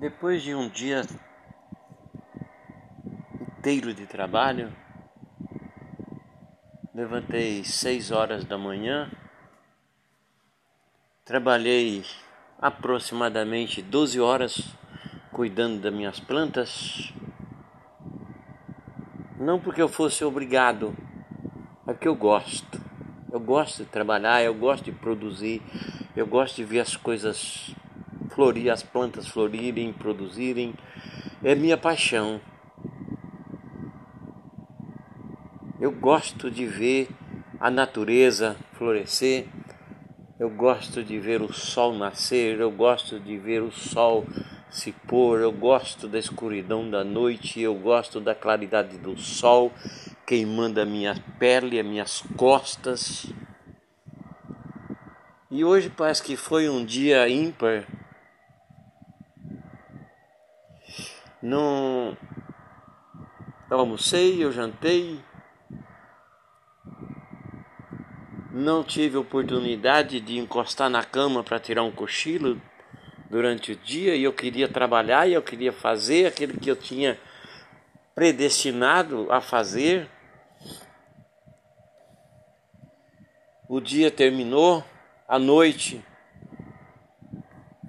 Depois de um dia inteiro de trabalho, levantei seis horas da manhã, trabalhei aproximadamente 12 horas cuidando das minhas plantas, não porque eu fosse obrigado, é porque eu gosto. Eu gosto de trabalhar, eu gosto de produzir, eu gosto de ver as coisas florir, as plantas florirem, produzirem. É minha paixão. Eu gosto de ver a natureza florescer, eu gosto de ver o sol nascer, eu gosto de ver o sol se pôr, eu gosto da escuridão da noite, eu gosto da claridade do sol queimando a minha pele, as minhas costas. E hoje parece que foi um dia ímpar. Não eu almocei, eu jantei, não tive oportunidade de encostar na cama para tirar um cochilo durante o dia e eu queria trabalhar e eu queria fazer aquilo que eu tinha predestinado a fazer. O dia terminou, a noite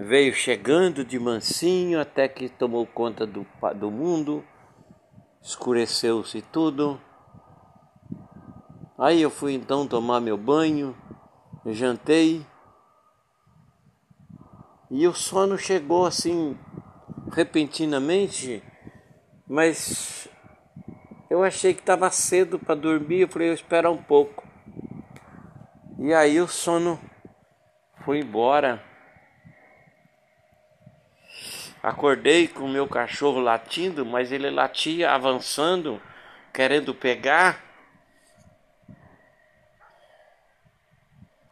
veio chegando de mansinho até que tomou conta do, do mundo, escureceu-se tudo. Aí eu fui então tomar meu banho, jantei e o sono chegou assim repentinamente, mas eu achei que estava cedo para dormir, eu falei, eu esperar um pouco. E aí o sono foi embora. Acordei com o meu cachorro latindo, mas ele latia avançando, querendo pegar.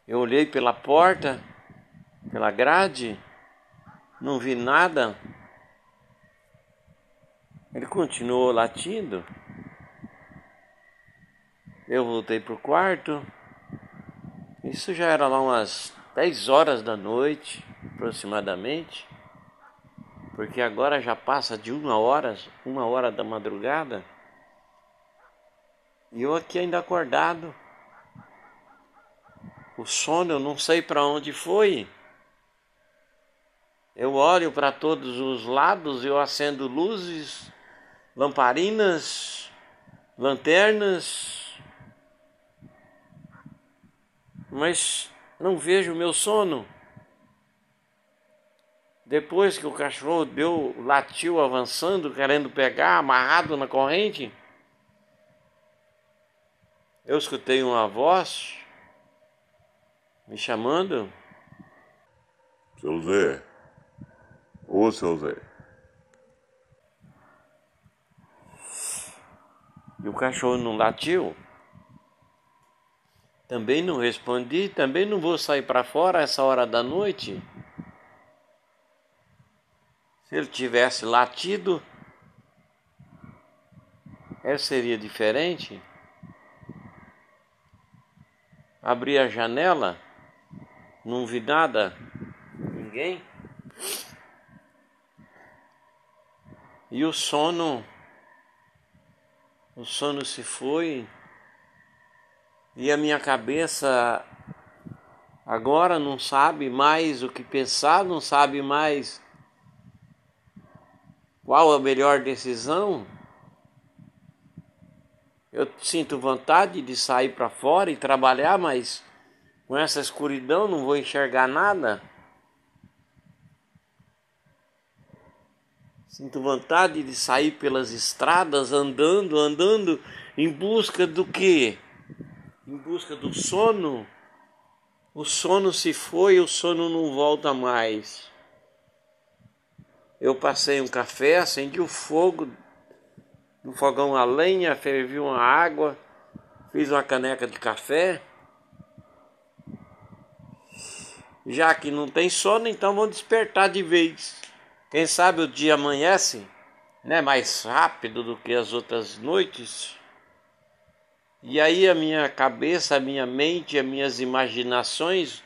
Eu olhei pela porta, pela grade, não vi nada. Ele continuou latindo. Eu voltei para o quarto. Isso já era lá umas 10 horas da noite, aproximadamente. Porque agora já passa de uma hora, uma hora da madrugada. E eu aqui ainda acordado. O sono eu não sei para onde foi. Eu olho para todos os lados, eu acendo luzes, lamparinas, lanternas, mas não vejo o meu sono. Depois que o cachorro deu, latiu avançando, querendo pegar, amarrado na corrente, eu escutei uma voz me chamando. Seu Zé. Ô, seu Zé. E o cachorro não latiu. Também não respondi, também não vou sair para fora essa hora da noite. Se ele tivesse latido, ela seria diferente. Abri a janela não vi nada, ninguém. E o sono, o sono se foi, e a minha cabeça agora não sabe mais o que pensar, não sabe mais qual a melhor decisão. Eu sinto vontade de sair para fora e trabalhar, mas com essa escuridão não vou enxergar nada. Sinto vontade de sair pelas estradas andando, andando em busca do que? Em busca do sono. O sono se foi, o sono não volta mais. Eu passei um café, acendi o fogo no fogão a lenha, fervi uma água, fiz uma caneca de café Já que não tem sono, então vão despertar de vez. Quem sabe o dia amanhece, né, mais rápido do que as outras noites. E aí a minha cabeça, a minha mente, as minhas imaginações,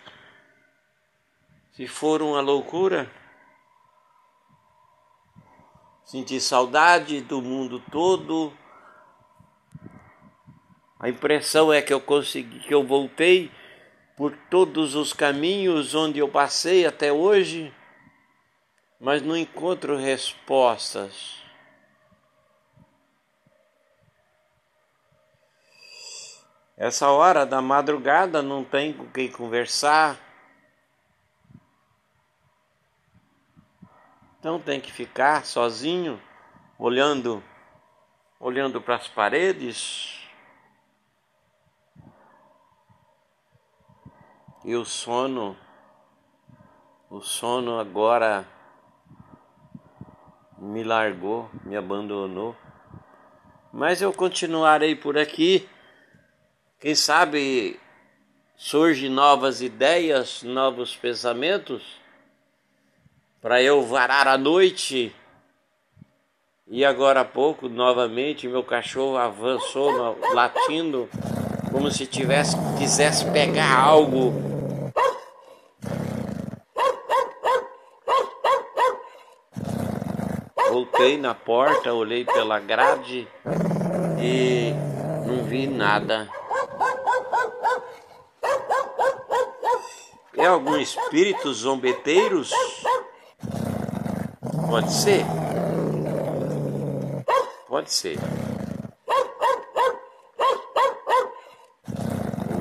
se for uma loucura, Senti saudade do mundo todo. A impressão é que eu consegui, que eu voltei por todos os caminhos onde eu passei até hoje, mas não encontro respostas. Essa hora da madrugada não tem com quem conversar. Então tem que ficar sozinho, olhando, olhando para as paredes. E o sono, o sono agora me largou, me abandonou. Mas eu continuarei por aqui. Quem sabe surgem novas ideias, novos pensamentos para eu varar a noite. E agora há pouco, novamente, meu cachorro avançou latindo, como se tivesse quisesse pegar algo. Voltei na porta, olhei pela grade e não vi nada. É algum espírito zombeteiros? Pode ser? Pode ser.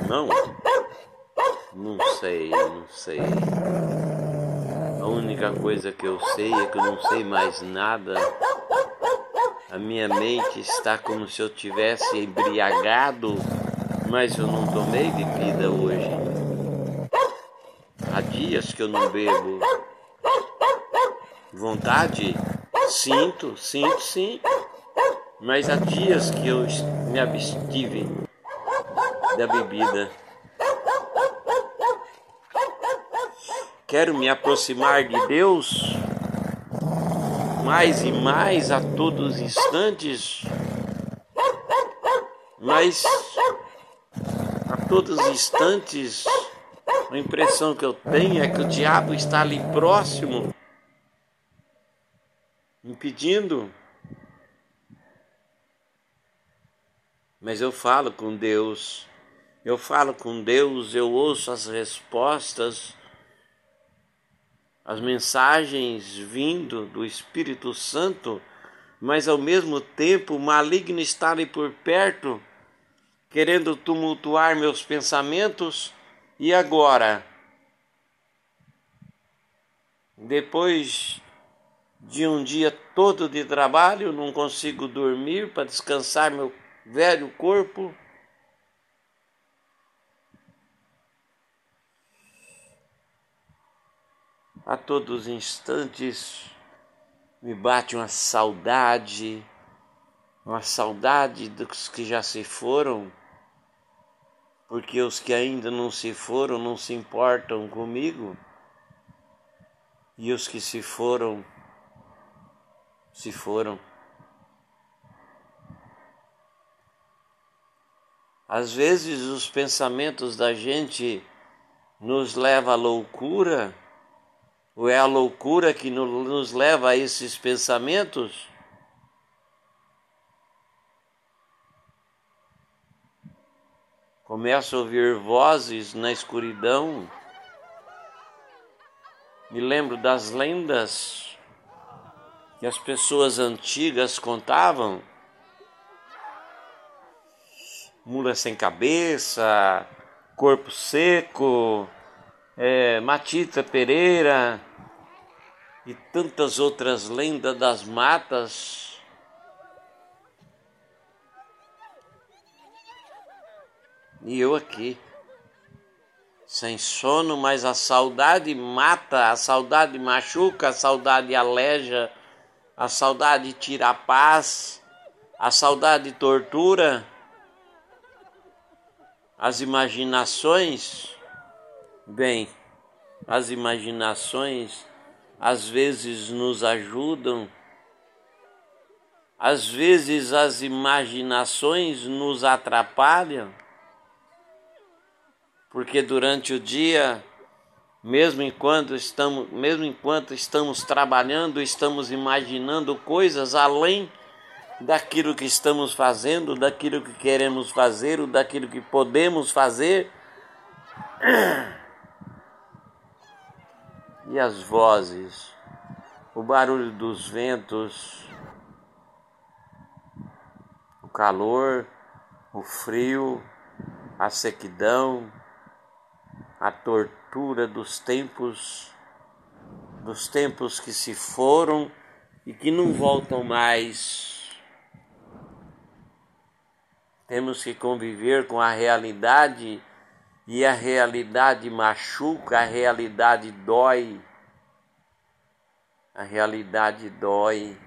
Não? Não sei, não sei. A única coisa que eu sei é que eu não sei mais nada. A minha mente está como se eu tivesse embriagado, mas eu não tomei bebida hoje. Há dias que eu não bebo. Vontade? Sinto, sinto sim. Mas há dias que eu me abstive da bebida. Quero me aproximar de Deus mais e mais a todos os instantes, mas a todos os instantes a impressão que eu tenho é que o diabo está ali próximo impedindo. Mas eu falo com Deus, eu falo com Deus, eu ouço as respostas, as mensagens vindo do Espírito Santo, mas ao mesmo tempo o maligno está ali por perto, querendo tumultuar meus pensamentos, e agora? Depois de um dia todo de trabalho, não consigo dormir para descansar meu velho corpo. A todos os instantes me bate uma saudade, uma saudade dos que já se foram, porque os que ainda não se foram não se importam comigo, e os que se foram se foram. Às vezes os pensamentos da gente nos leva à loucura, ou é a loucura que nos leva a esses pensamentos? Começo a ouvir vozes na escuridão. Me lembro das lendas que as pessoas antigas contavam. Mula sem cabeça, corpo seco, é, Matita Pereira e tantas outras lendas das matas. E eu aqui, sem sono, mas a saudade mata, a saudade machuca, a saudade aleja a saudade tira a paz, a saudade tortura, as imaginações, bem, as imaginações às vezes nos ajudam, às vezes as imaginações nos atrapalham, porque durante o dia Mesmo enquanto estamos, mesmo enquanto estamos trabalhando, estamos imaginando coisas além daquilo que estamos fazendo, daquilo que queremos fazer, ou daquilo que podemos fazer. E as vozes, o barulho dos ventos, o calor, o frio, a sequidão, a tortura dos tempos, dos tempos que se foram e que não voltam mais. Temos que conviver com a realidade e a realidade machuca, a realidade dói. A realidade dói.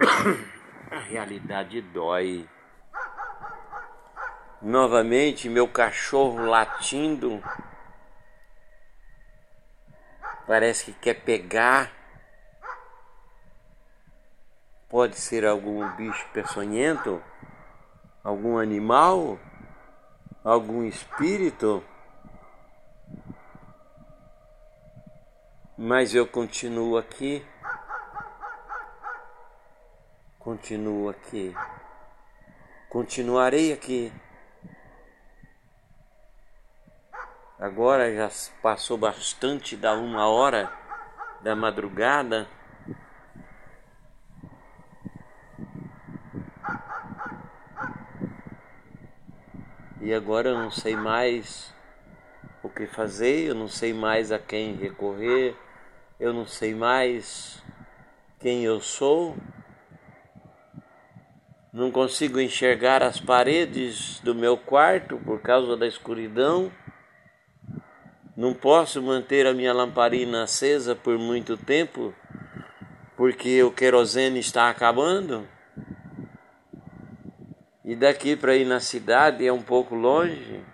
A realidade dói. Novamente, meu cachorro latindo. Parece que quer pegar. Pode ser algum bicho peçonhento, algum animal, algum espírito. Mas eu continuo aqui continuo aqui. Continuarei aqui. Agora já passou bastante da uma hora da madrugada. E agora eu não sei mais o que fazer, eu não sei mais a quem recorrer, eu não sei mais quem eu sou. Não consigo enxergar as paredes do meu quarto por causa da escuridão. Não posso manter a minha lamparina acesa por muito tempo porque o querosene está acabando. E daqui para ir na cidade é um pouco longe.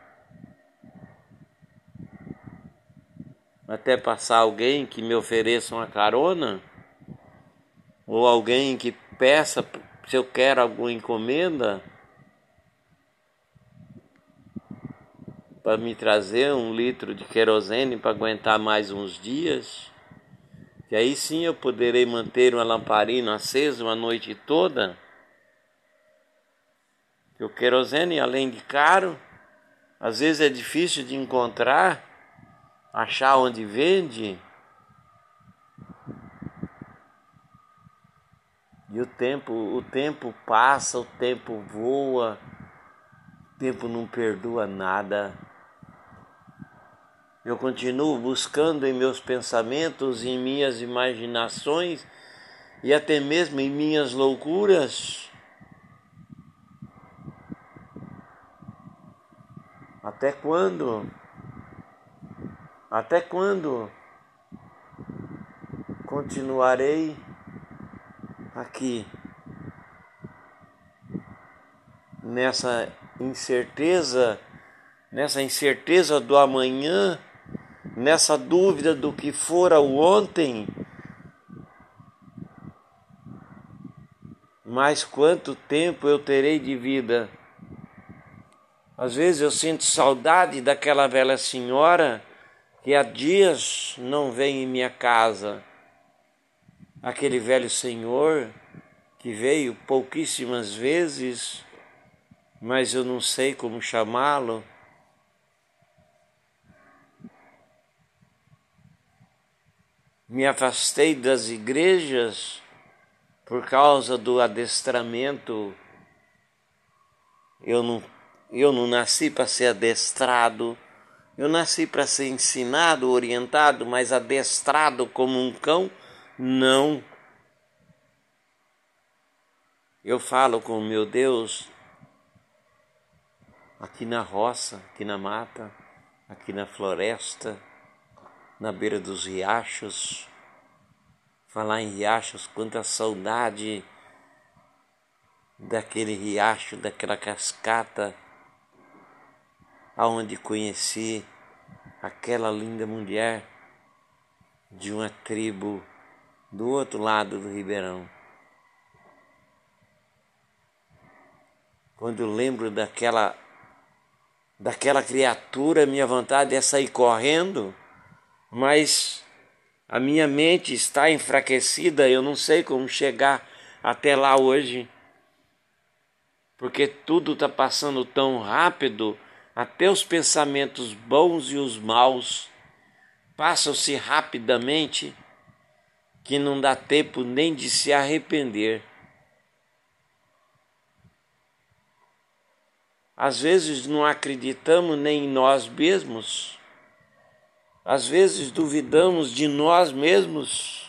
Até passar alguém que me ofereça uma carona ou alguém que peça se eu quero alguma encomenda para me trazer um litro de querosene para aguentar mais uns dias, que aí sim eu poderei manter uma lamparina acesa uma noite toda. Que o querosene, além de caro, às vezes é difícil de encontrar, achar onde vende. E o tempo, o tempo passa, o tempo voa, o tempo não perdoa nada. Eu continuo buscando em meus pensamentos, em minhas imaginações e até mesmo em minhas loucuras. Até quando? Até quando continuarei? aqui nessa incerteza, nessa incerteza do amanhã, nessa dúvida do que fora o ontem. Mas quanto tempo eu terei de vida? Às vezes eu sinto saudade daquela velha senhora que há dias não vem em minha casa aquele velho senhor que veio pouquíssimas vezes, mas eu não sei como chamá-lo. Me afastei das igrejas por causa do adestramento. Eu não, eu não nasci para ser adestrado. Eu nasci para ser ensinado, orientado, mas adestrado como um cão não. Eu falo com meu Deus aqui na roça, aqui na mata, aqui na floresta, na beira dos riachos. Falar em riachos, quanta saudade daquele riacho, daquela cascata, aonde conheci aquela linda mulher de uma tribo do outro lado do Ribeirão. Quando eu lembro daquela daquela criatura, minha vontade é sair correndo, mas a minha mente está enfraquecida, eu não sei como chegar até lá hoje, porque tudo está passando tão rápido, até os pensamentos bons e os maus passam-se rapidamente que não dá tempo nem de se arrepender. Às vezes não acreditamos nem em nós mesmos, às vezes duvidamos de nós mesmos,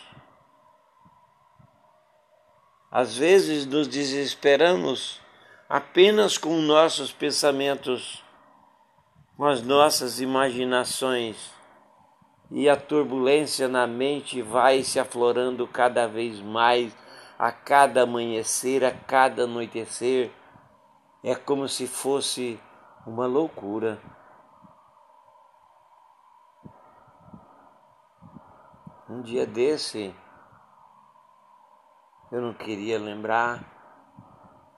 às vezes nos desesperamos apenas com nossos pensamentos, com as nossas imaginações, e a turbulência na mente vai se aflorando cada vez mais a cada amanhecer, a cada anoitecer. É como se fosse uma loucura. Um dia desse, eu não queria lembrar,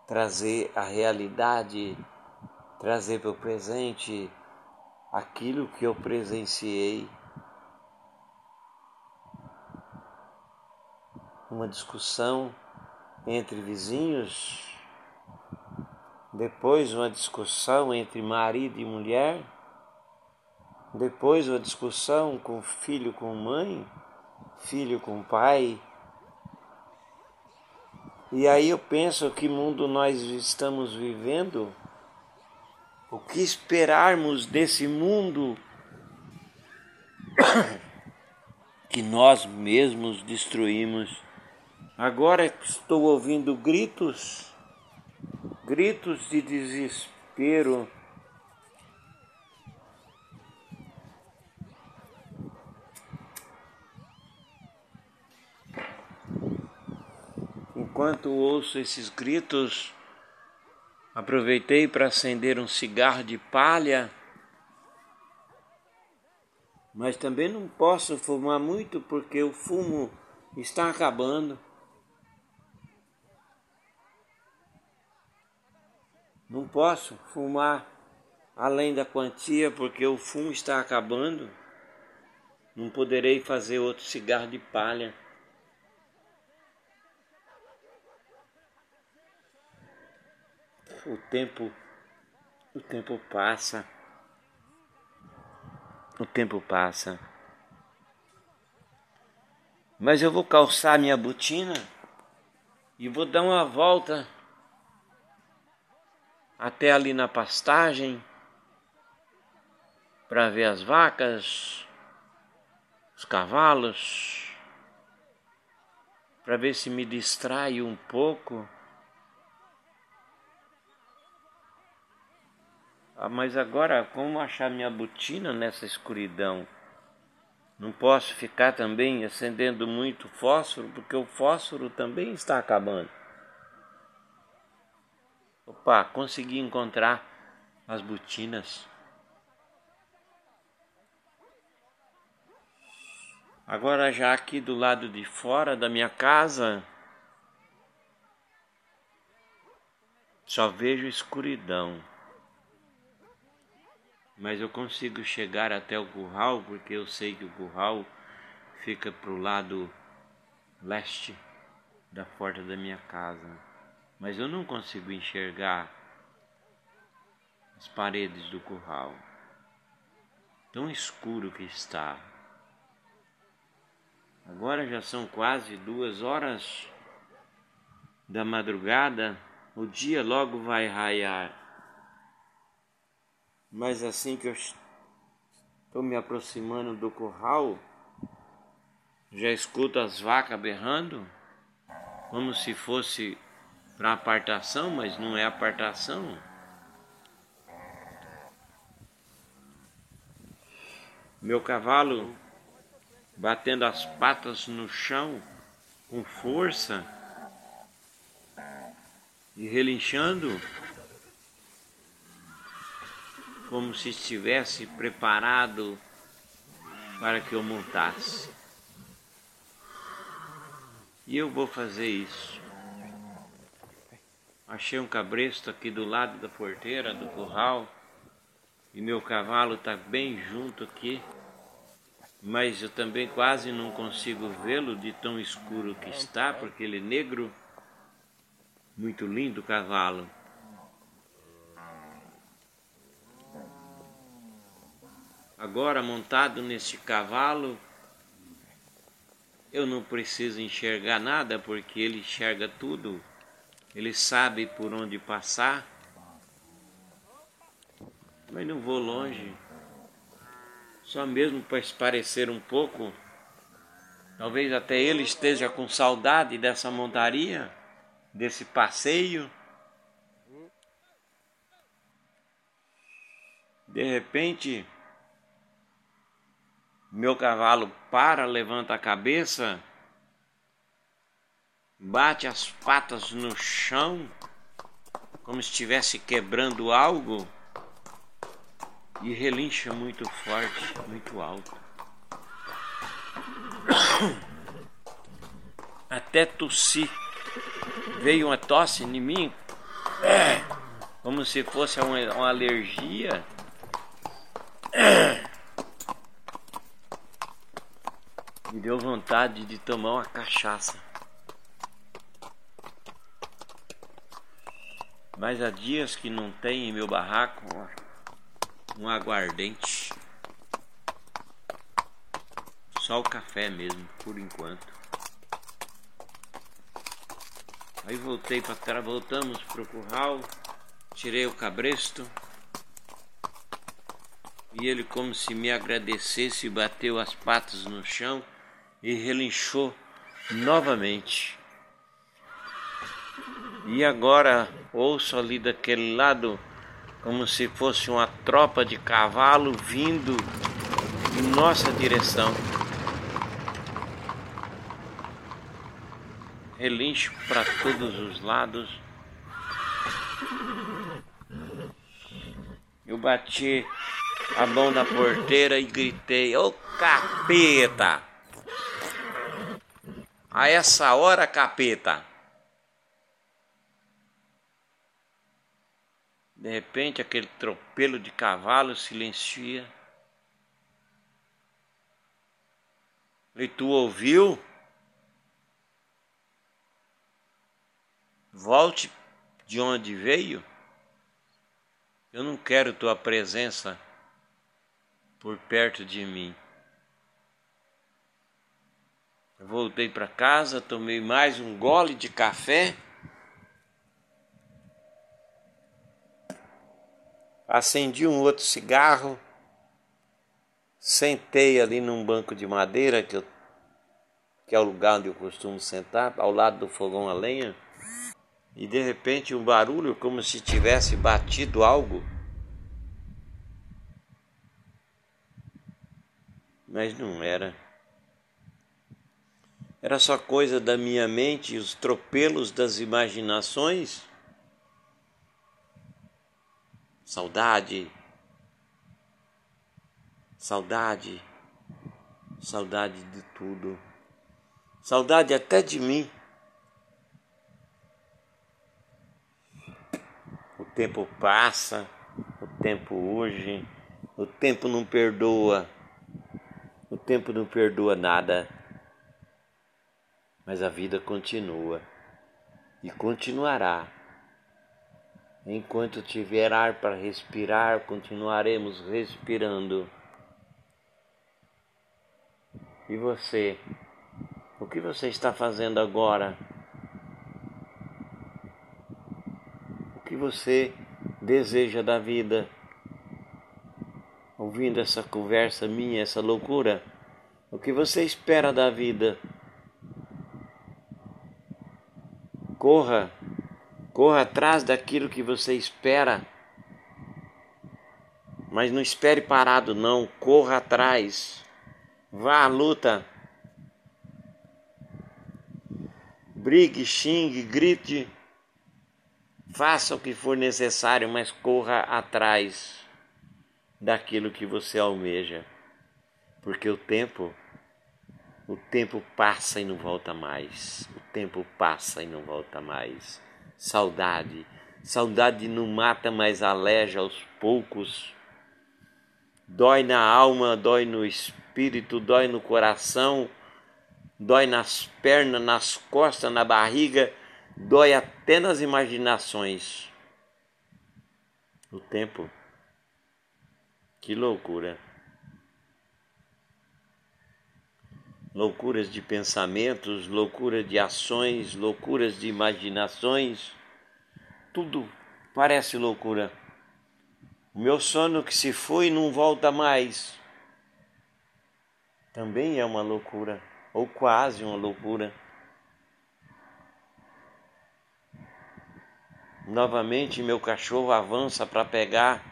trazer a realidade, trazer para o presente aquilo que eu presenciei. Uma discussão entre vizinhos depois uma discussão entre marido e mulher, depois uma discussão com filho com mãe, filho com pai. E aí eu penso que mundo nós estamos vivendo, o que esperarmos desse mundo que nós mesmos destruímos. Agora estou ouvindo gritos gritos de desespero. Enquanto ouço esses gritos, aproveitei para acender um cigarro de palha, mas também não posso fumar muito porque o fumo está acabando. Não posso fumar além da quantia porque o fumo está acabando. Não poderei fazer outro cigarro de palha. O tempo o tempo passa. O tempo passa. Mas eu vou calçar minha botina e vou dar uma volta até ali na pastagem para ver as vacas, os cavalos, para ver se me distrai um pouco. Mas agora, como achar minha botina nessa escuridão? Não posso ficar também acendendo muito fósforo, porque o fósforo também está acabando. Opa, consegui encontrar as botinas. Agora já aqui do lado de fora da minha casa só vejo escuridão. Mas eu consigo chegar até o curral porque eu sei que o curral fica pro lado leste da porta da minha casa mas eu não consigo enxergar as paredes do curral. Tão escuro que está. Agora já são quase duas horas da madrugada, o dia logo vai raiar. Mas assim que eu estou me aproximando do curral, já escuto as vacas berrando, como se fosse para apartação, mas não é apartação. Meu cavalo batendo as patas no chão com força e relinchando como se estivesse preparado para que eu montasse. E eu vou fazer isso. Achei um cabresto aqui do lado da porteira do curral. E meu cavalo está bem junto aqui, mas eu também quase não consigo vê-lo de tão escuro que está, porque ele é negro. Muito lindo o cavalo. Agora montado neste cavalo, eu não preciso enxergar nada porque ele enxerga tudo. Ele sabe por onde passar. Mas não vou longe. Só mesmo para esparecer um pouco. Talvez até ele esteja com saudade dessa montaria, desse passeio. De repente, meu cavalo para, levanta a cabeça, bate as patas no chão, como se estivesse quebrando algo, e relincha muito forte, muito alto. Até tossi. Veio uma tosse em mim, como se fosse uma, uma alergia. Me deu vontade de tomar uma cachaça. Mas há dias que não tem em meu barraco um aguardente. Só o café mesmo, por enquanto. Aí voltei para voltamos pro curral, tirei o cabresto. E ele como se me agradecesse, bateu as patas no chão e relinchou novamente. E agora ouço ali daquele lado como se fosse uma tropa de cavalo vindo em nossa direção. Relincho para todos os lados. Eu bati a mão na porteira e gritei: Ô capeta! A essa hora, capeta. De repente, aquele tropelo de cavalo silencia. E tu ouviu? Volte de onde veio. Eu não quero tua presença por perto de mim. Voltei para casa, tomei mais um gole de café. Acendi um outro cigarro. Sentei ali num banco de madeira, que, eu, que é o lugar onde eu costumo sentar, ao lado do fogão a lenha. E de repente um barulho como se tivesse batido algo. Mas não era. Era só coisa da minha mente, os tropelos das imaginações? Saudade, saudade, saudade de tudo, saudade até de mim. O tempo passa, o tempo urge, o tempo não perdoa, o tempo não perdoa nada mas a vida continua e continuará. Enquanto tiver ar para respirar, continuaremos respirando. E você? O que você está fazendo agora? O que você deseja da vida? Ouvindo essa conversa minha, essa loucura? O que você espera da vida? Corra, corra atrás daquilo que você espera. Mas não espere parado, não. Corra atrás. Vá à luta. Brigue, xingue, grite. Faça o que for necessário, mas corra atrás daquilo que você almeja. Porque o tempo o tempo passa e não volta mais. Tempo passa e não volta mais. Saudade. Saudade não mata, mas aleja aos poucos. dói na alma, dói no espírito, dói no coração, dói nas pernas, nas costas, na barriga, dói até nas imaginações. O tempo. Que loucura. Loucuras de pensamentos, loucuras de ações, loucuras de imaginações. Tudo parece loucura. O meu sono que se foi não volta mais. Também é uma loucura, ou quase uma loucura. Novamente meu cachorro avança para pegar,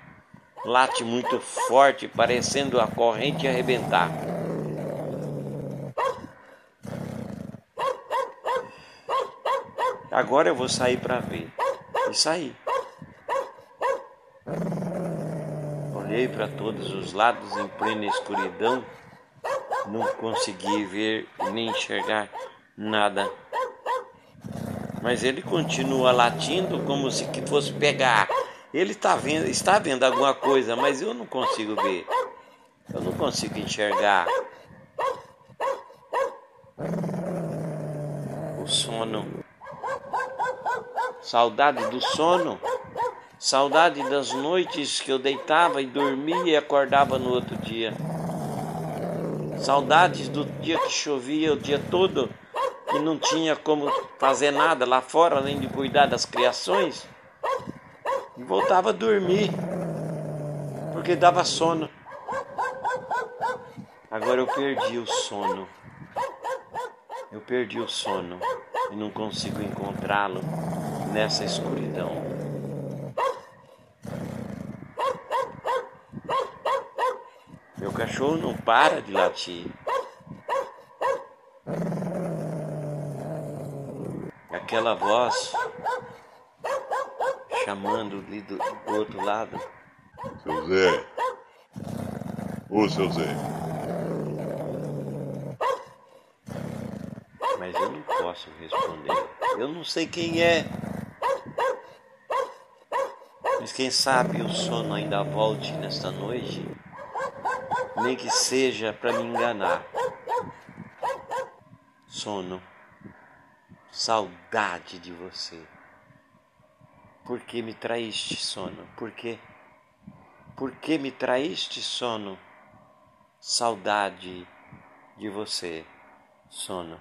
late muito forte, parecendo a corrente arrebentar. Agora eu vou sair para ver. E sair. Olhei para todos os lados em plena escuridão, não consegui ver nem enxergar nada. Mas ele continua latindo como se que fosse pegar. Ele está vendo, está vendo alguma coisa, mas eu não consigo ver. Eu não consigo enxergar. O sono. Saudade do sono. Saudade das noites que eu deitava e dormia e acordava no outro dia. Saudades do dia que chovia o dia todo e não tinha como fazer nada lá fora além de cuidar das criações. E voltava a dormir porque dava sono. Agora eu perdi o sono. Eu perdi o sono e não consigo encontrá-lo nessa escuridão. Meu cachorro não para de latir. Aquela voz chamando do, do outro lado. Seu Zé. Ô, seu Zé. Mas eu não posso responder. Eu não sei quem é. Mas quem sabe o sono ainda volte nesta noite nem que seja para me enganar. Sono, saudade de você. Por que me traíste, sono? Por quê? Por que me traíste, sono? Saudade de você, sono.